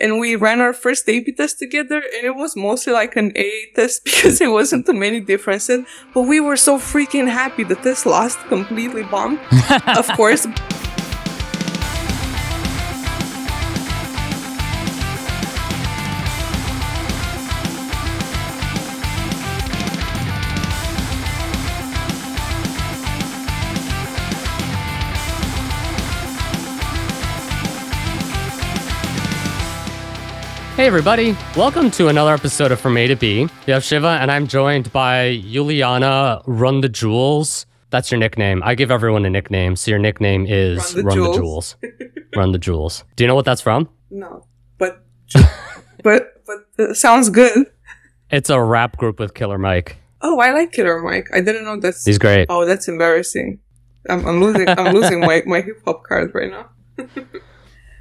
and we ran our first A/B test together, and it was mostly like an A test because it wasn't too many differences. But we were so freaking happy. The test lost, completely bombed, of course. Hey everybody, welcome to another episode of From A to B. You have Shiva and I'm joined by Juliana Run the Jewels. That's your nickname. I give everyone a nickname, so your nickname is Run the Run the Jewels. Jewels. Run the Jewels. Do you know what that's from? No, but but but sounds good. It's a rap group with Killer Mike. Oh, I like Killer Mike. I didn't know that's. He's great. Oh, that's embarrassing. I'm, I'm losing. I'm losing my my hip hop card right now.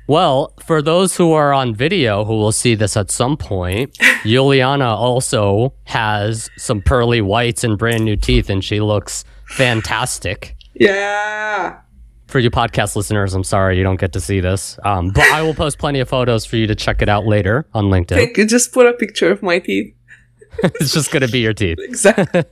Well, for those who are on video who will see this at some point, Juliana also has some pearly whites and brand new teeth, and she looks fantastic. Yeah. For you podcast listeners, I'm sorry you don't get to see this, um, but I will post plenty of photos for you to check it out later on LinkedIn. You. Just put a picture of my teeth. it's just going to be your teeth. Exactly.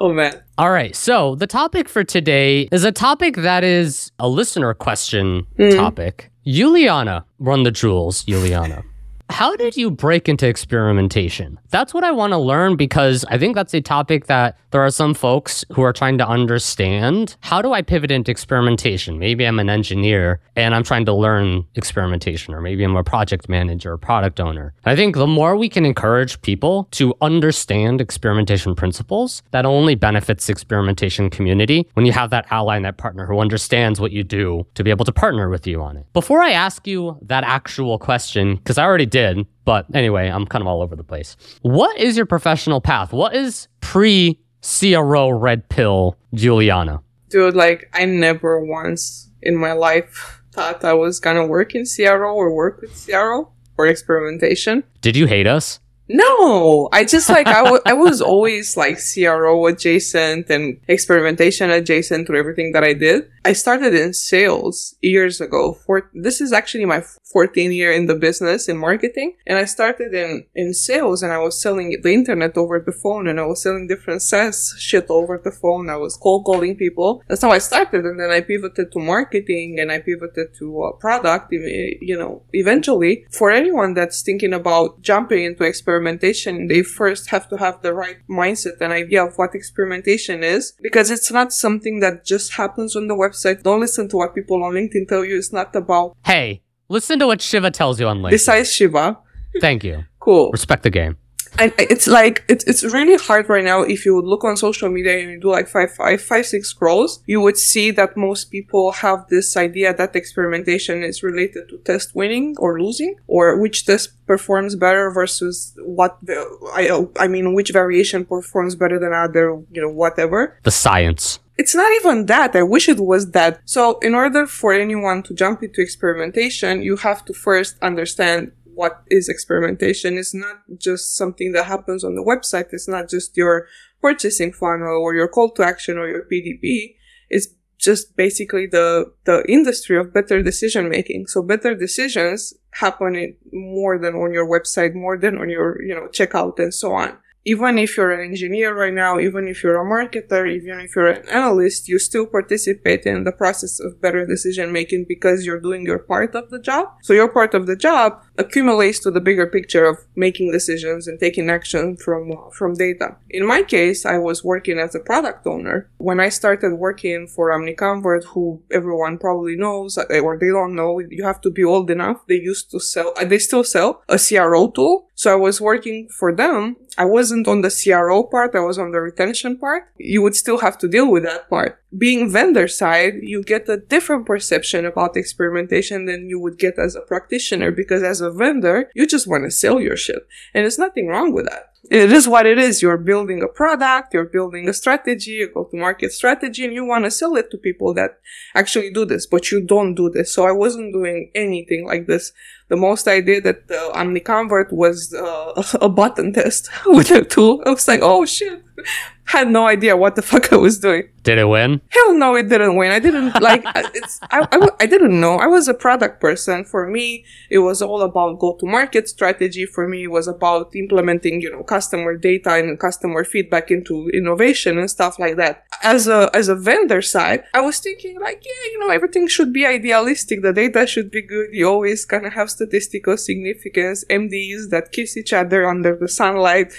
oh man. All right. So the topic for today is a topic that is a listener question Hmm. topic. Juliana, run the jewels, Juliana. How did you break into experimentation? That's what I want to learn because I think that's a topic that there are some folks who are trying to understand. How do I pivot into experimentation? Maybe I'm an engineer and I'm trying to learn experimentation, or maybe I'm a project manager or product owner. I think the more we can encourage people to understand experimentation principles, that only benefits the experimentation community when you have that ally and that partner who understands what you do to be able to partner with you on it. Before I ask you that actual question, because I already did, but anyway, I'm kind of all over the place. What is your professional path? What is pre CRO red pill Juliana? Dude, like I never once in my life thought I was gonna work in CRO or work with CRO or experimentation. Did you hate us? No, I just like I was always like CRO adjacent and experimentation adjacent to everything that I did. I started in sales years ago. For this is actually my 14th year in the business in marketing, and I started in in sales and I was selling the internet over the phone and I was selling different SaaS shit over the phone. I was cold calling people. That's how I started, and then I pivoted to marketing and I pivoted to uh, product. You know, eventually, for anyone that's thinking about jumping into experimentation, they first have to have the right mindset and idea of what experimentation is because it's not something that just happens on the website. Don't listen to what people on LinkedIn tell you. It's not about Hey, listen to what Shiva tells you on LinkedIn. besides Shiva. Thank you. Cool. Respect the game. And it's like it's it's really hard right now. If you would look on social media and you do like five five five six scrolls, you would see that most people have this idea that experimentation is related to test winning or losing, or which test performs better versus what the I I mean which variation performs better than other, you know, whatever. The science. It's not even that. I wish it was that. So, in order for anyone to jump into experimentation, you have to first understand what is experimentation. It's not just something that happens on the website. It's not just your purchasing funnel or your call to action or your PDP. It's just basically the, the industry of better decision making. So better decisions happen more than on your website, more than on your, you know, checkout and so on even if you're an engineer right now, even if you're a marketer, even if you're an analyst, you still participate in the process of better decision making because you're doing your part of the job. So your part of the job accumulates to the bigger picture of making decisions and taking action from from data. In my case, I was working as a product owner. When I started working for OmniConvert, who everyone probably knows or they don't know, you have to be old enough. They used to sell, uh, they still sell a CRO tool. So I was working for them. I wasn't on the CRO part. I was on the retention part. You would still have to deal with that part. Being vendor side, you get a different perception about experimentation than you would get as a practitioner because as a vendor, you just want to sell your shit. And there's nothing wrong with that. It is what it is. You're building a product, you're building a strategy, a go to market strategy, and you want to sell it to people that actually do this, but you don't do this. So I wasn't doing anything like this. The most I did at the OmniConvert was uh, a button test with a tool. I was like, oh shit. Had no idea what the fuck I was doing. Did it win? Hell no, it didn't win. I didn't like uh, it's. I, I, I didn't know. I was a product person. For me, it was all about go to market strategy. For me, it was about implementing, you know, customer data and customer feedback into innovation and stuff like that. As a as a vendor side, I was thinking like, yeah, you know, everything should be idealistic. The data should be good. You always kind of have statistical significance. MDs that kiss each other under the sunlight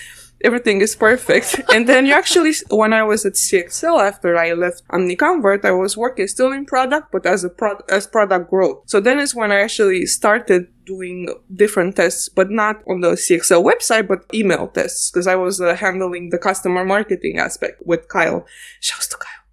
everything is perfect. and then you actually, when I was at CXL after I left OmniConvert, I was working still in product, but as a pro- as product growth. So then is when I actually started doing different tests, but not on the CXL website, but email tests, because I was uh, handling the customer marketing aspect with Kyle. Shouts to Kyle.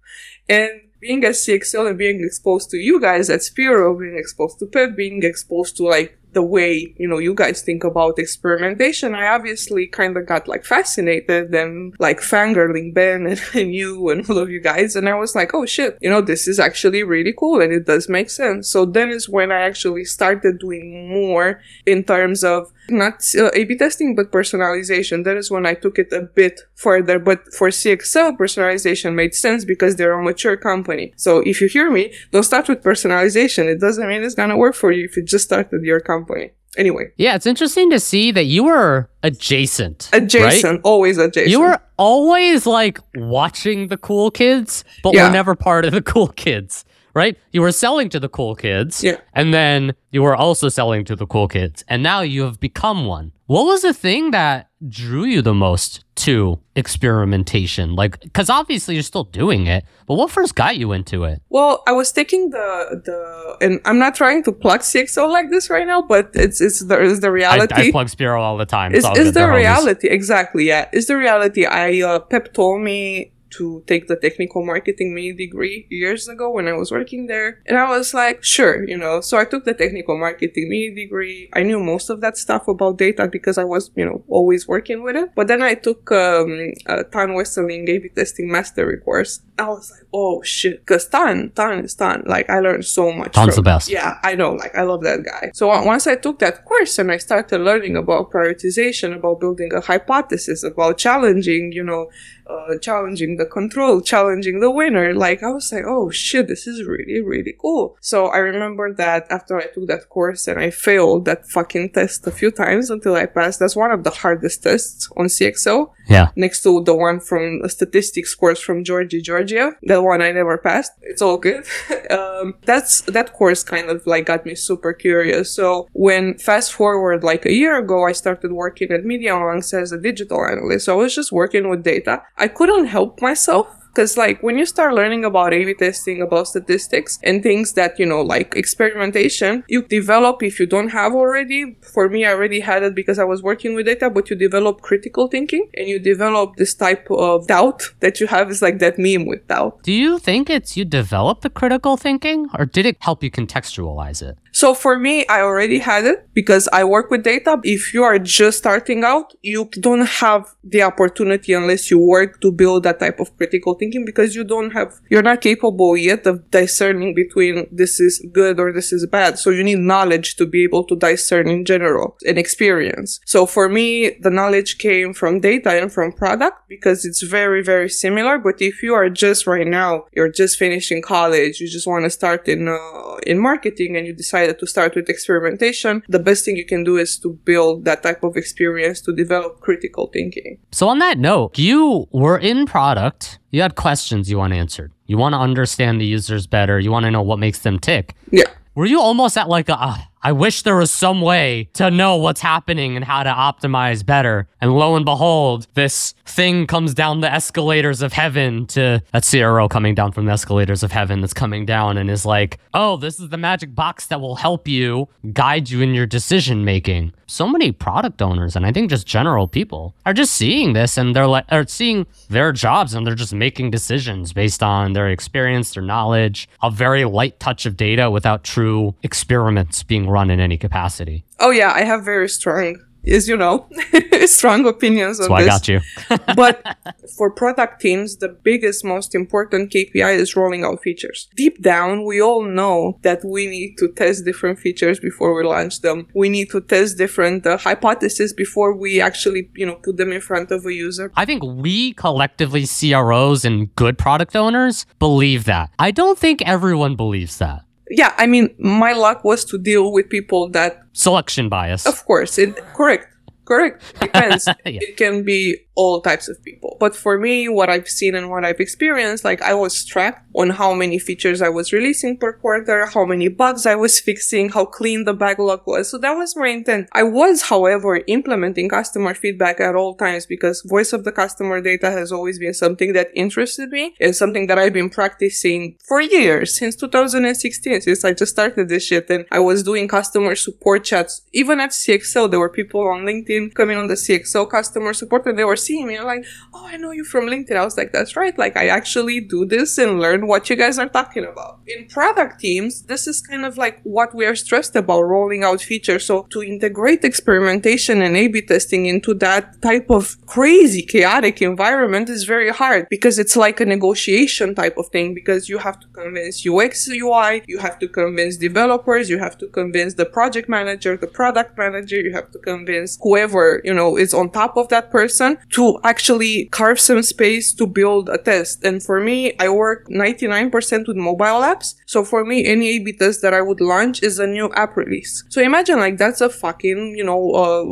And being at CXL and being exposed to you guys at Speero, being exposed to Pep, being exposed to like the way you know you guys think about experimentation. I obviously kind of got like fascinated and like fangirling ben and, and, you and all of you guys and i was like oh shit you know this is actually really cool and it does make sense. So then is when i actually started doing more in terms of not uh, A/B testing, but personalization. That is when I took it a bit further. But for CXL, personalization made sense because they're a mature company. So if you hear me, don't start with personalization. It doesn't mean it's gonna work for you if you just started your company. Anyway. Yeah, it's interesting to see that you were adjacent. Adjacent, right? always adjacent. You were always like watching the cool kids, but yeah. were never part of the cool kids right? You were selling to the cool kids. Yeah. And then you were also selling to the cool kids. And now you have become one. What was the thing that drew you the most to experimentation? Like, because obviously you're still doing it, but what first got you into it? Well, I was taking the the, and I'm not trying to plug CXL like this right now, but it's it's the it's the reality. I, I plug Speero all the time. It's, it's the reality exactly. Yeah, it's the reality. I uh, Pep told me to take the technical marketing mini degree years ago when I was working there. And I was like, sure, you know. So I took the technical marketing mini degree. I knew most of that stuff about data because I was, you know, always working with it. But then I took um, a Ton Wesseling A-B testing mastery course. I was like, oh shit. Because Ton, Ton is Ton. Like, I learned so much. Ton's from, the best. Yeah, I know. Like, I love that guy. So once I took that course and I started learning about prioritization, about building a hypothesis, about challenging, you know, uh, challenging the control, challenging the winner. Like I was like, oh shit, this is really, really cool. So I remember that after I took that course and I failed that fucking test a few times until I passed. That's one of the hardest tests on CXL. Yeah. Next to the one from the statistics course from Georgi Georgiev. That one I never passed. It's all good. um, that's, that course kind of like got me super curious. So when fast forward like a year ago, I started working at Media.Monks as a digital analyst. So I was just working with data. I couldn't help myself because, like, when you start learning about A B testing, about statistics, and things that, you know, like experimentation, you develop if you don't have already. For me, I already had it because I was working with data, but you develop critical thinking and you develop this type of doubt that you have is like that meme with doubt. Do you think it's you develop the critical thinking or did it help you contextualize it? So for me, I already had it because I work with data. If you are just starting out, you don't have the opportunity unless you work to build that type of critical thinking because you don't have, you're not capable yet of discerning between this is good or this is bad. So you need knowledge to be able to discern in general and experience. So for me, the knowledge came from data and from product because it's very, very similar. But if you are just right now, you're just finishing college, you just want to start in, uh, in marketing and you decided to start with experimentation, the best thing you can do is to build that type of experience to develop critical thinking. So, on that note, you were in product, you had questions you want answered. You want to understand the users better, you want to know what makes them tick. Yeah. Were you almost at like a, uh, I wish there was some way to know what's happening and how to optimize better. And lo and behold, this thing comes down the escalators of heaven to that CRO coming down from the escalators of heaven that's coming down and is like, oh, this is the magic box that will help you guide you in your decision making. So many product owners and I think just general people are just seeing this and they're like, are seeing their jobs and they're just making decisions based on their experience, their knowledge, a very light touch of data without true experiments being run in any capacity. Oh yeah, I have very strong, as you know, strong opinions on So I got you. but for product teams, the biggest, most important KPI is rolling out features. Deep down, we all know that we need to test different features before we launch them. We need to test different uh, hypotheses before we actually, you know, put them in front of a user. I think we collectively, CROs and good product owners, believe that. I don't think everyone believes that. Yeah, I mean, my luck was to deal with people that, Selection bias. of course, it correct. Correct. Depends. Yeah. It can be all types of people. But for me, what I've seen and what I've experienced, like I was tracked on how many features I was releasing per quarter, how many bugs I was fixing, how clean the backlog was. So that was my intent. I was, however, implementing customer feedback at all times because voice of the customer data has always been something that interested me and something that I've been practicing for years, since 2016, since I just started this shit. And I was doing customer support chats. Even at CXL, there were people on LinkedIn coming on the CXL customer support and they were seeing me like, oh, I know you from LinkedIn. I was like, that's right. Like, I actually do this and learn what you guys are talking about. In product teams, this is kind of like what we are stressed about rolling out features. So to integrate experimentation and A-B testing into that type of crazy, chaotic environment is very hard because it's like a negotiation type of thing because you have to convince UX, UI, you have to convince developers, you have to convince the project manager, the product manager, you have to convince whoever, you know, is on top of that person to actually carve some space to build a test. And for me, I work 99% with mobile apps. So for me, any A-B test that I would launch is a new app release. So imagine like that's a fucking, you know, uh,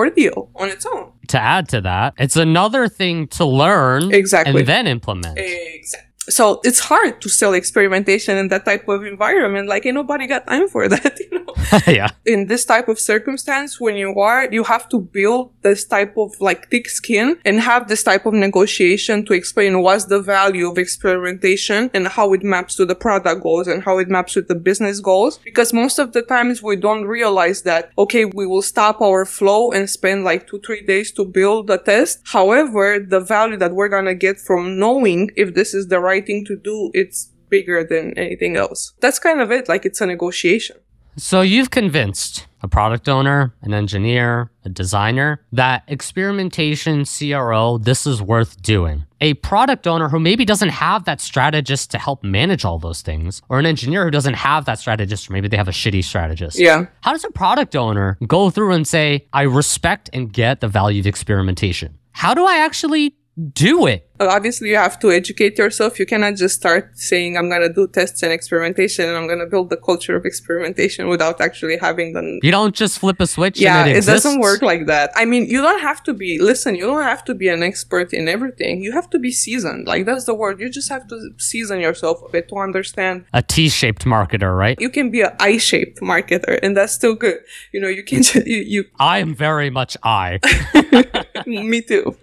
ordeal on its own. to add to that, it's another thing to learn Exactly. and then implement. Exactly. So it's hard to sell experimentation in that type of environment. Like, ain't nobody got time for that, you know? yeah. in this type of circumstance, when you are, you have to build this type of like thick skin and have this type of negotiation to explain what's the value of experimentation and how it maps to the product goals and how it maps with the business goals. Because most of the times we don't realize that, okay, we will stop our flow and spend like two, three days to build a test. However, the value that we're going to get from knowing if this is the right thing to do, it's bigger than anything else. That's kind of it. Like it's a negotiation. So you've convinced a product owner, an engineer, a designer that experimentation CRO, this is worth doing. A product owner who maybe doesn't have that strategist to help manage all those things, or an engineer who doesn't have that strategist, or maybe they have a shitty strategist. Yeah. How does a product owner go through and say, I respect and get the value of experimentation? How do I actually do it? Obviously you have to educate yourself. You cannot just start saying, I'm going to do tests and experimentation and I'm going to build the culture of experimentation without actually having the. You don't just flip a switch Yeah, and it, it doesn't work like that. I mean, you don't have to be, listen, you don't have to be an expert in everything. You have to be seasoned. Like, that's the word. You just have to season yourself a bit to understand. A T-shaped marketer, right? You can be an I shaped marketer, and that's still good. You know, you can, just, you, you I am very much I. Me too.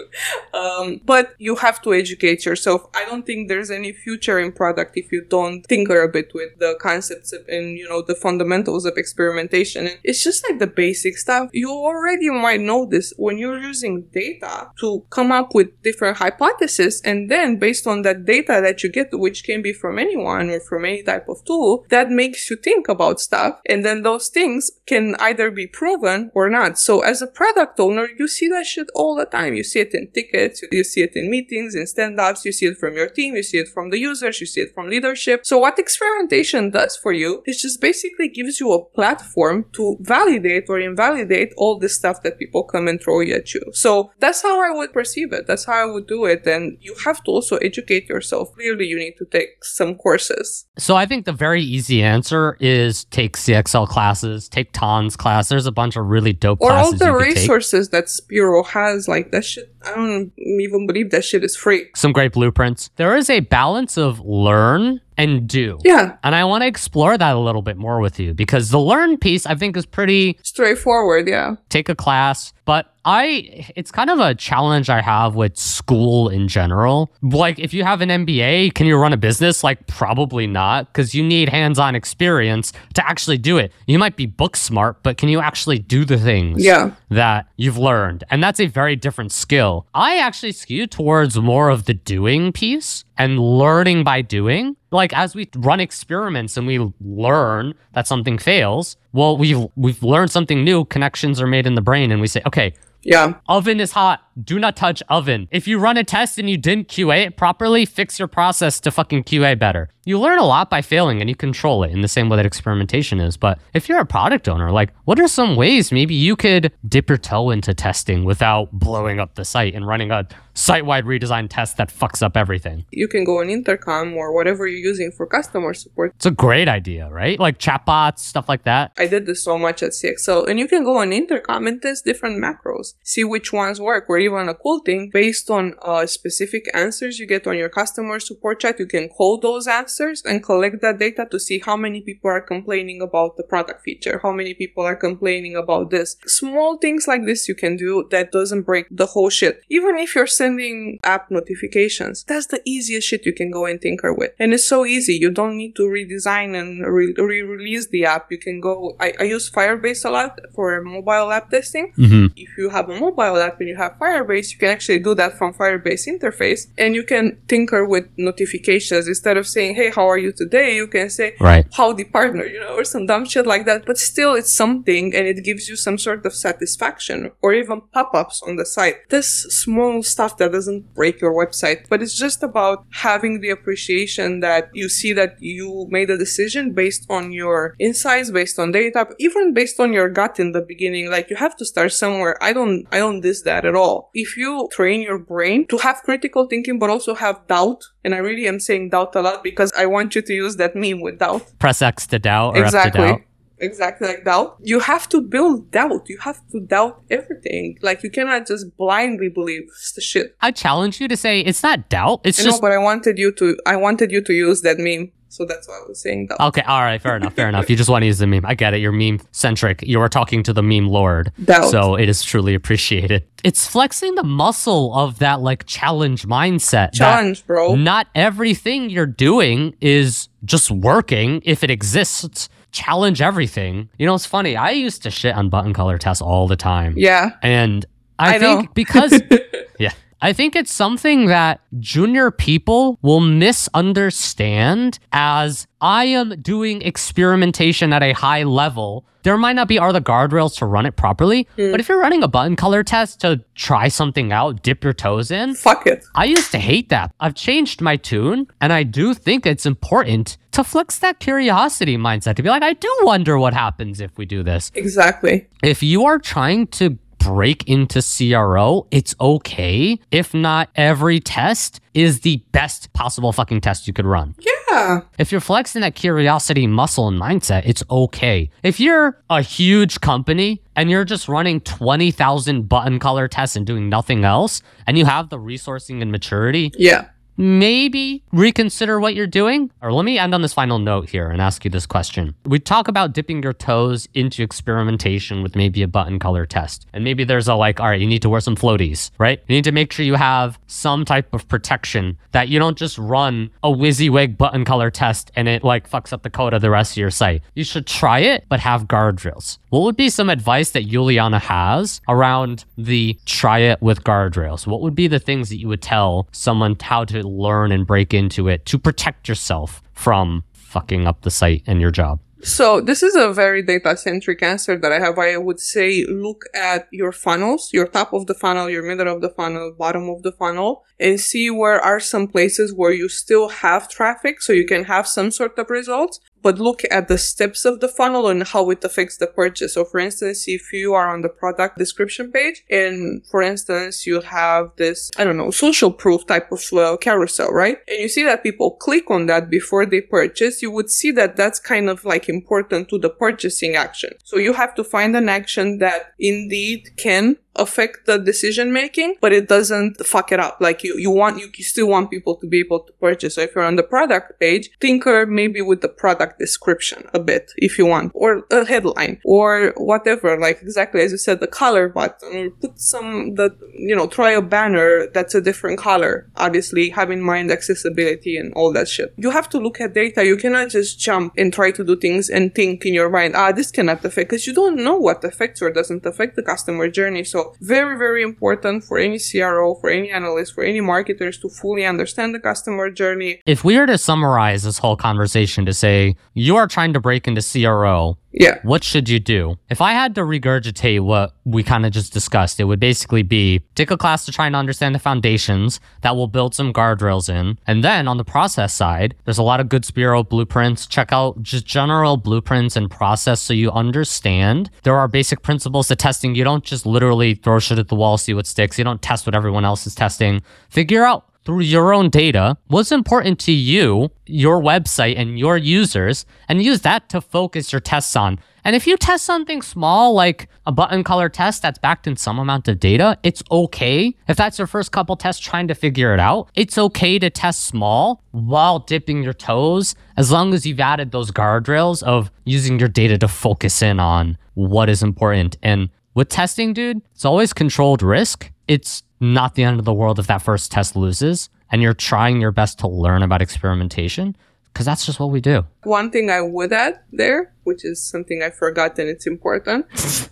Um, but you have to educate yourself. I don't think there's any future in product if you don't tinker a bit with the concepts of, and you know the fundamentals of experimentation. It's just like the basic stuff. You already might know this when you're using data to come up with different hypotheses, and then based on that data that you get, which can be from anyone or from any type of tool, that makes you think about stuff, and then those things can either be proven or not. So as a product owner, you see that shit all the time. You see it in tickets, you see it in meetings, in stand-ups, you see it from your team, you see it from the users, you see it from leadership. So what experimentation does for you is just basically gives you a platform to validate or invalidate all the stuff that people come and throw at you. So that's how I would perceive it. That's how I would do it. And you have to also educate yourself. Clearly, you need to take some courses. So I think the very easy answer is take CXL classes, take Ton's class. There's a bunch of really dope Or all the could take. resources that Speero has, like that shit. I don't even believe that shit is free. Some great blueprints. There is a balance of learn and do. Yeah, And I want to explore that a little bit more with you because the learn piece I think is pretty straightforward. Yeah. take a class, but I it's kind of a challenge I have with school in general. Like if you have an MBA, can you run a business? Like probably not because you need hands-on experience to actually do it. You might be book smart, but can you actually do the things Yeah. that you've learned? And that's a very different skill. I actually skew towards more of the doing piece and learning by doing. Like as we run experiments and we learn that something fails, well, we've we've learned something new. Connections are made in the brain, and we say, okay, Yeah. Oven is hot. Do not touch oven. If you run a test and you didn't QA it properly, fix your process to fucking QA better. You learn a lot by failing and you control it in the same way that experimentation is. But if you're a product owner, like, what are some ways maybe you could dip your toe into testing without blowing up the site and running a site wide redesign test that fucks up everything? You can go on intercom or whatever you're using for customer support. It's a great idea, right? Like chatbots, stuff like that. I did this so much at CXL, and you can go on intercom and test different macros, see which ones work, or even a cool thing based on uh, specific answers you get on your customer support chat. You can call those answers and collect that data to see how many people are complaining about the product feature, how many people are complaining about this. Small things like this you can do that doesn't break the whole shit. Even if you're sending app notifications, that's the easiest shit you can go and tinker with. And it's so easy. You don't need to redesign and re release the app. You can go, I, I use Firebase a lot for mobile app testing. Mm-hmm. If you have a mobile app and you have Firebase, you can actually do that from Firebase interface and you can tinker with notifications instead of saying, Hey, how are you today? You can say, Right. howdy partner, you know, or some dumb shit like that. But still, it's something and it gives you some sort of satisfaction or even pop-ups on the site. This small stuff that doesn't break your website, but it's just about having the appreciation that you see that you made a decision based on your insights, based on data, even based on your gut in the beginning. Like you have to start somewhere. I don't, I don't diss that at all. If you train your brain to have critical thinking, but also have doubt, and I really am saying doubt a lot because I want you to use that meme with doubt. Press X to doubt or F to Exactly. doubt. Exactly like doubt. You have to build doubt. You have to doubt everything. Like you cannot just blindly believe the shit. I challenge you to say it's not doubt. It's I just but I wanted you to. I wanted you to use that meme, so that's why I was saying doubt. Okay, all right, fair enough, fair enough. You just want to use the meme. I get it. You're meme centric. You are talking to the meme lord. Doubt. So it is truly appreciated. It's flexing the muscle of that like challenge mindset. Challenge, bro. Not everything you're doing is just working if it exists. Challenge everything. You know, it's funny. I used to shit on button color tests all the time. Yeah. And I, I think because yeah, I think it's something that junior people will misunderstand as I am doing experimentation at a high level. There might not be are the guardrails to run it properly, hmm. but if you're running a button color test to try something out, dip your toes in, Fuck it. I used to hate that. I've changed my tune, and I do think it's important to flex that curiosity mindset to be like, I do wonder what happens if we do this Exactly. if you are trying to break into CRO, it's okay if not every test is the best possible fucking test you could run. Yeah. If you're flexing that curiosity muscle and mindset, it's okay. If you're a huge company and you're just running 20,000 button color tests and doing nothing else, and you have the resourcing and maturity, Yeah. Maybe reconsider what you're doing? Or let me end on this final note here and ask you this question. We talk about dipping your toes into experimentation with maybe a button color test. And maybe there's a like, all right, you need to wear some floaties, right? You need to make sure you have some type of protection that you don't just run a WYSIWYG button color test and it like fucks up the code of the rest of your site. You should try it, but have guardrails. What would be some advice that Juliana has around the try it with guardrails? What would be the things that you would tell someone how to learn and break into it to protect yourself from fucking up the site and your job? So this is a very data centric answer that I have. I would say look at your funnels, your top of the funnel, your middle of the funnel, bottom of the funnel, and see where are some places where you still have traffic so you can have some sort of results. But look at the steps of the funnel and how it affects the purchase. So for instance, if you are on the product description page and for instance, you have this, I don't know, social proof type of uh, carousel, right? And you see that people click on that before they purchase, you would see that that's kind of like important to the purchasing action. So you have to find an action that indeed can affect the decision making, but it doesn't fuck it up. Like you, you want, you still want people to be able to purchase. So if you're on the product page, tinker maybe with the product description a bit if you want, or a headline or whatever. Like exactly as you said, the color button put some, the, you know, try a banner that's a different color. Obviously have in mind accessibility and all that shit. You have to look at data. You cannot just jump and try to do things and think in your mind, ah, this cannot affect, because you don't know what affects or doesn't affect the customer journey. So very, very important for any CRO, for any analyst, for any marketers to fully understand the customer journey. If we were to summarize this whole conversation to say you are trying to break into CRO, Yeah. What should you do? If I had to regurgitate what we kind of just discussed, it would basically be take a class to try and understand the foundations that will build some guardrails in. And then on the process side, there's a lot of good Speero blueprints. Check out just general blueprints and process so you understand there are basic principles to testing. You don't just literally throw shit at the wall, see what sticks. You don't test what everyone else is testing. Figure out through your own data what's important to you, your website, and your users, and use that to focus your tests on. And if you test something small, like a button color test that's backed in some amount of data, it's okay. If that's your first couple tests trying to figure it out, it's okay to test small while dipping your toes, as long as you've added those guardrails of using your data to focus in on what is important. And with testing, dude, it's always controlled risk. It's not the end of the world if that first test loses and you're trying your best to learn about experimentation because that's just what we do. One thing I would add there, which is something I forgot and it's important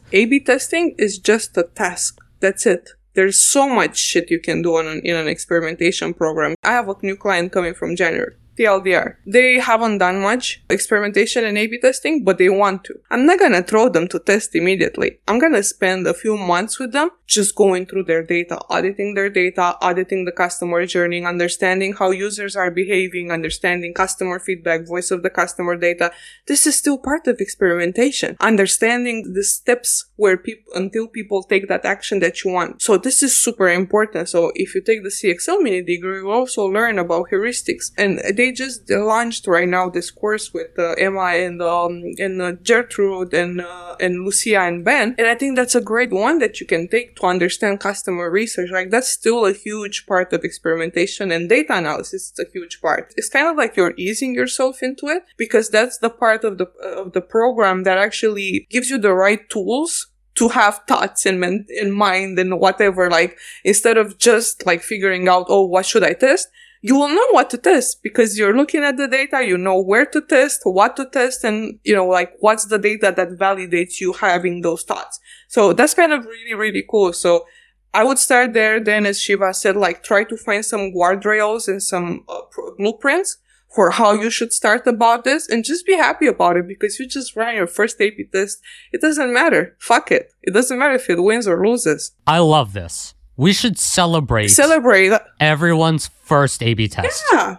A B testing is just a task. That's it. There's so much shit you can do on an, in an experimentation program. I have a new client coming from January. TLDR. They haven't done much experimentation and A-B testing, but they want to. I'm not gonna throw them to test immediately. I'm gonna spend a few months with them just going through their data, auditing their data, auditing the customer journey, understanding how users are behaving, understanding customer feedback, voice of the customer data. This is still part of experimentation. Understanding the steps where people, until people take that action that you want. So this is super important. So if you take the CXL mini degree, you also learn about heuristics and they just launched right now this course with uh, Emma and, um, and uh, Gertrude and, uh, and Lucia and Ben. And I think that's a great one that you can take to understand customer research. Like that's still a huge part of experimentation and data analysis It's a huge part. It's kind of like you're easing yourself into it because that's the part of the, of the program that actually gives you the right tools to have thoughts in, men- in mind and whatever, like instead of just like figuring out, oh, what should I test? You will know what to test because you're looking at the data, you know where to test, what to test, and you know, like what's the data that validates you having those thoughts. So that's kind of really, really cool. So I would start there. Then, as Shiva said, like try to find some guardrails and some uh, blueprints for how you should start about this and just be happy about it because you just ran your first A/B test. It doesn't matter. Fuck it. It doesn't matter if it wins or loses. I love this. We should celebrate Celebrate. everyone's first A/B test. Yeah.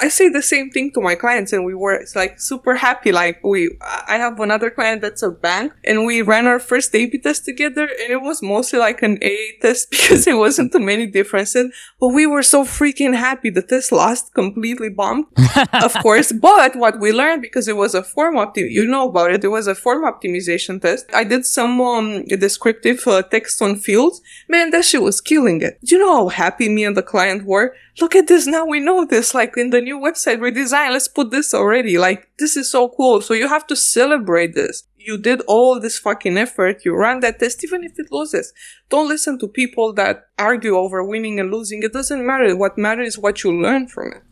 I, say the same thing to my clients and we were like super happy. Like we, I have another client that's a bank and we ran our first A-B test together and it was mostly like an A test because it wasn't too many differences, but we were so freaking happy. The test lost completely bombed, of course, but what we learned because it was a form optim, you know about it. It was a form optimization test. I did some, um, descriptive uh, text on fields. Man, that shit was killing it. Do you know how happy me and the client were? Look at this. Now we know this. Like in the new website redesign, let's put this already. Like this is so cool. So you have to celebrate this. You did all this fucking effort. You ran that test, even if it loses. Don't listen to people that argue over winning and losing. It doesn't matter. What matters is what you learn from it.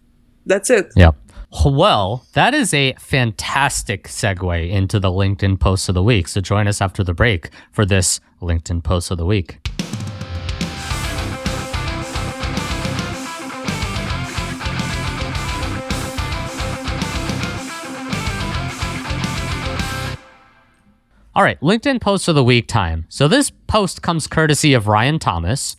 That's it. Yep. Well, that is a fantastic segue into the LinkedIn post of the week. So join us after the break for this LinkedIn post of the week. All right, LinkedIn post of the week time. So this post comes courtesy of Ryan Thomas.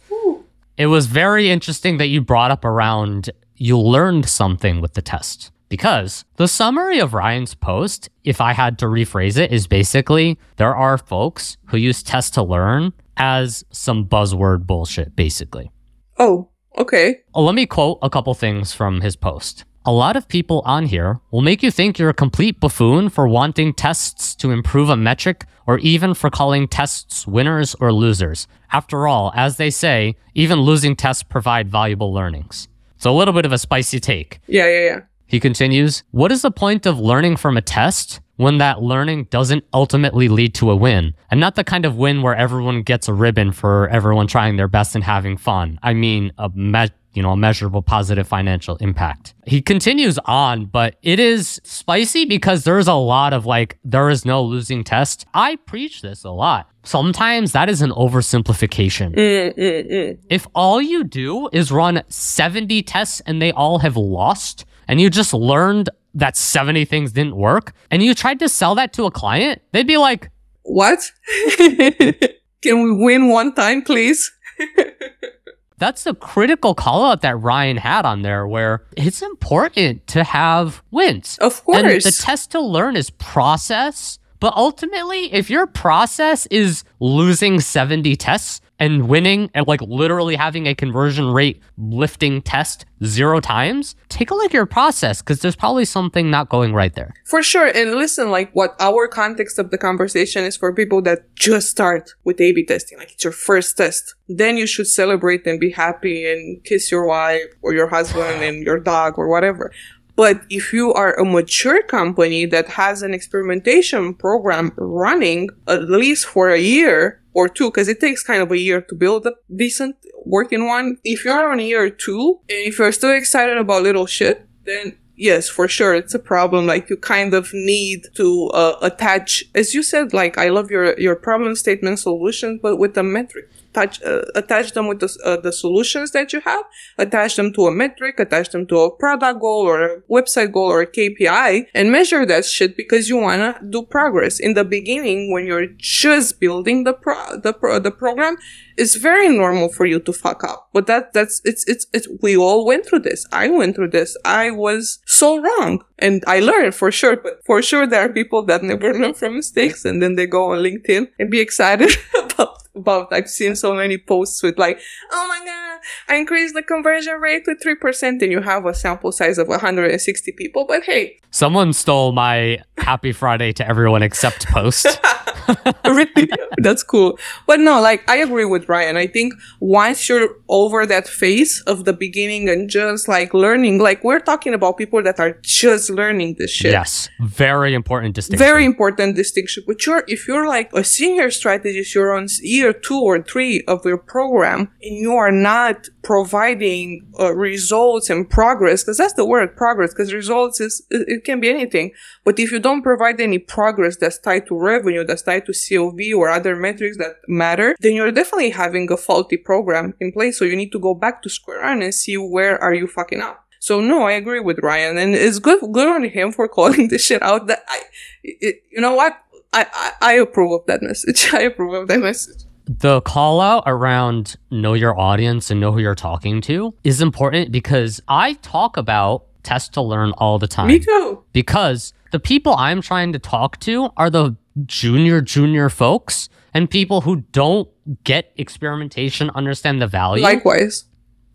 It was very interesting that you brought up around you learned something with the test. Because the summary of Ryan's post, if I had to rephrase it, is basically there are folks who use test to learn as some buzzword bullshit, basically. Oh, okay. Oh, let me quote a couple things from his post. A lot of people on here will make you think you're a complete buffoon for wanting tests to improve a metric or even for calling tests winners or losers. After all, as they say, even losing tests provide valuable learnings. So a little bit of a spicy take. Yeah, yeah, yeah. He continues, What is the point of learning from a test when that learning doesn't ultimately lead to a win? And not the kind of win where everyone gets a ribbon for everyone trying their best and having fun. I mean, a me- you know, a measurable positive financial impact. He continues on, but it is spicy because there's a lot of like, there is no losing test. I preach this a lot. Sometimes that is an oversimplification. Mm, mm, mm. If all you do is run 70 tests and they all have lost, and you just learned that 70 things didn't work and you tried to sell that to a client, they'd be like, What? Can we win one time, please? That's the critical call out that Ryan had on there where it's important to have wins. Of course. And the test to learn is process. But ultimately, if your process is losing 70 tests and winning and like literally having a conversion rate lifting test zero times, take a look at your process because there's probably something not going right there. For sure. And listen, like what our context of the conversation is for people that just start with A B testing, like it's your first test. Then you should celebrate and be happy and kiss your wife or your husband and your dog or whatever. But if you are a mature company that has an experimentation program running at least for a year or two, because it takes kind of a year to build a decent working one. If you're on year two and if you're still excited about little shit, then yes, for sure, it's a problem. Like you kind of need to uh, attach, as you said, like I love your your problem statement solutions, but with a metric touch, uh, attach them with the, uh, the solutions that you have, attach them to a metric, attach them to a product goal or a website goal or a KPI and measure that shit because you want to do progress. In the beginning, when you're just building the pro, the pro, the program, it's very normal for you to fuck up. But that, that's, it's, it's, it's, we all went through this. I went through this. I was so wrong and I learned for sure, but for sure there are people that never learn from mistakes and then they go on LinkedIn and be excited about about I've seen so many posts with like, oh my god, I increased the conversion rate to three percent, and you have a sample size of 160 people. But hey, someone stole my Happy Friday to everyone except post. really, that's cool. But no, like I agree with Ryan. I think once you're over that phase of the beginning and just like learning, like we're talking about people that are just learning this shit. Yes, very important distinction. Very important distinction. But you're if you're like a senior strategist, you're on year two or three of your program, and you are not providing uh, results and progress, because that's the word progress. Because results is it, it can be anything. But if you don't provide any progress that's tied to revenue, that's tied to COV or other metrics that matter, then you're definitely having a faulty program in place. So you need to go back to square one and see where are you fucking up. So no, I agree with Ryan, and it's good good on him for calling this shit out. That I, it, you know what, I, I I approve of that message. I approve of that message. The call out around know your audience and know who you're talking to is important because I talk about test to learn all the time. Me too. Because the people I'm trying to talk to are the junior, junior folks and people who don't get experimentation, understand the value. Likewise.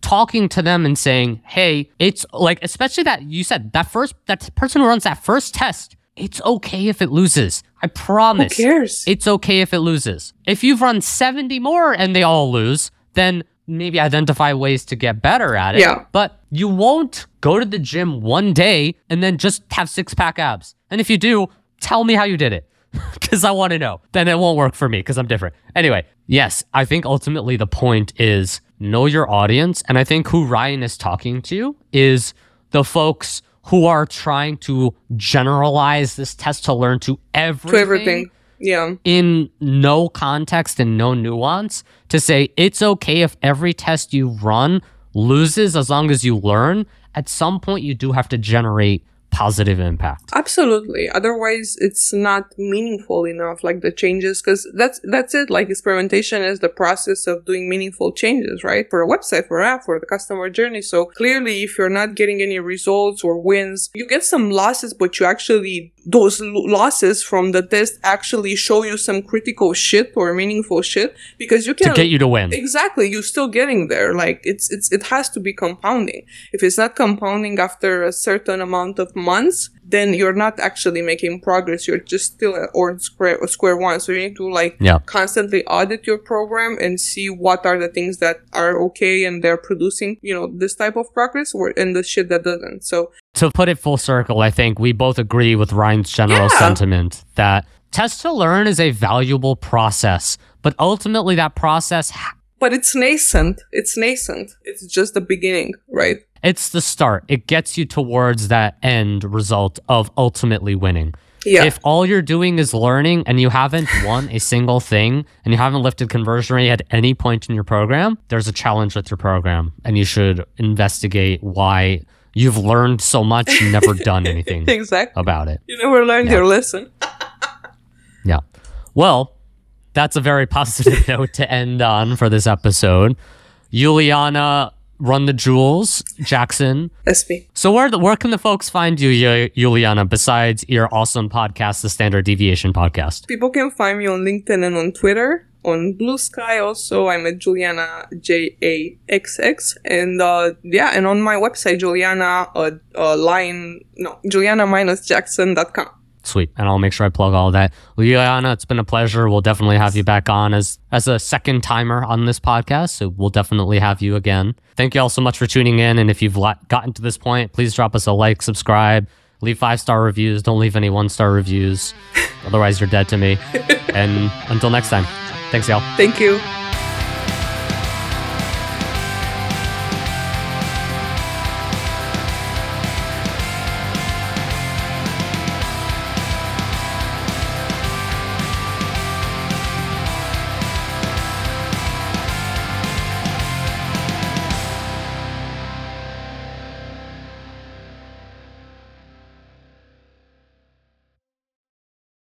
Talking to them and saying, hey, it's like, especially that you said that first, that person who runs that first test, it's okay if it loses. I promise. Who cares? It's okay if it loses. If you've run 70 more and they all lose, then maybe identify ways to get better at it. Yeah. But you won't go to the gym one day and then just have six pack abs. And if you do, tell me how you did it because I want to know. Then it won't work for me because I'm different. Anyway, yes, I think ultimately the point is know your audience. And I think who Ryan is talking to is the folks who are trying to generalize this test to learn to everything. To everything. Yeah. In no context and no nuance to say it's okay if every test you run loses as long as you learn. At some point, you do have to generate positive impact. Absolutely. Otherwise, it's not meaningful enough, like the changes, because that's, that's it. Like experimentation is the process of doing meaningful changes, right? For a website, for app, for the customer journey. So clearly, if you're not getting any results or wins, you get some losses, but you actually, those losses from the test actually show you some critical shit or meaningful shit because you can to get you to win. Exactly. You're still getting there. Like it's, it's, it has to be compounding. If it's not compounding after a certain amount of months, then you're not actually making progress. You're just still at or square or square one. So you need to like yeah. constantly audit your program and see what are the things that are okay and they're producing, you know, this type of progress or and the shit that doesn't. So to put it full circle, I think we both agree with Ryan's general Yeah. sentiment that test to learn is a valuable process, but ultimately that process ha- but it's nascent. It's nascent. It's just the beginning, right? it's the start. It gets you towards that end result of ultimately winning. Yeah. If all you're doing is learning and you haven't won a single thing and you haven't lifted conversion rate at any point in your program, there's a challenge with your program and you should investigate why you've learned so much and never done anything exactly. about it. You never learned Yeah. your lesson. Yeah. Well, that's a very positive note to end on for this episode. Juliana, run the jewels, Jackson. SP. So where the, where can the folks find you, Ju- Juliana, besides your awesome podcast, the Standard Deviation Podcast? People can find me on LinkedIn and on Twitter. On Bluesky also, I'm at Juliana J A X X, and uh, yeah, and on my website Juliana uh, uh, line no Juliana minus Jackson.com. Sweet, and I'll make sure I plug all that. Juliana, it's been a pleasure. We'll definitely have you back on as as a second timer on this podcast. So we'll definitely have you again. Thank you all so much for tuning in. And if you've gotten to this point, please drop us a like, subscribe, leave five star reviews. Don't leave any one star reviews, otherwise you're dead to me. and until next time, thanks y'all. Thank you.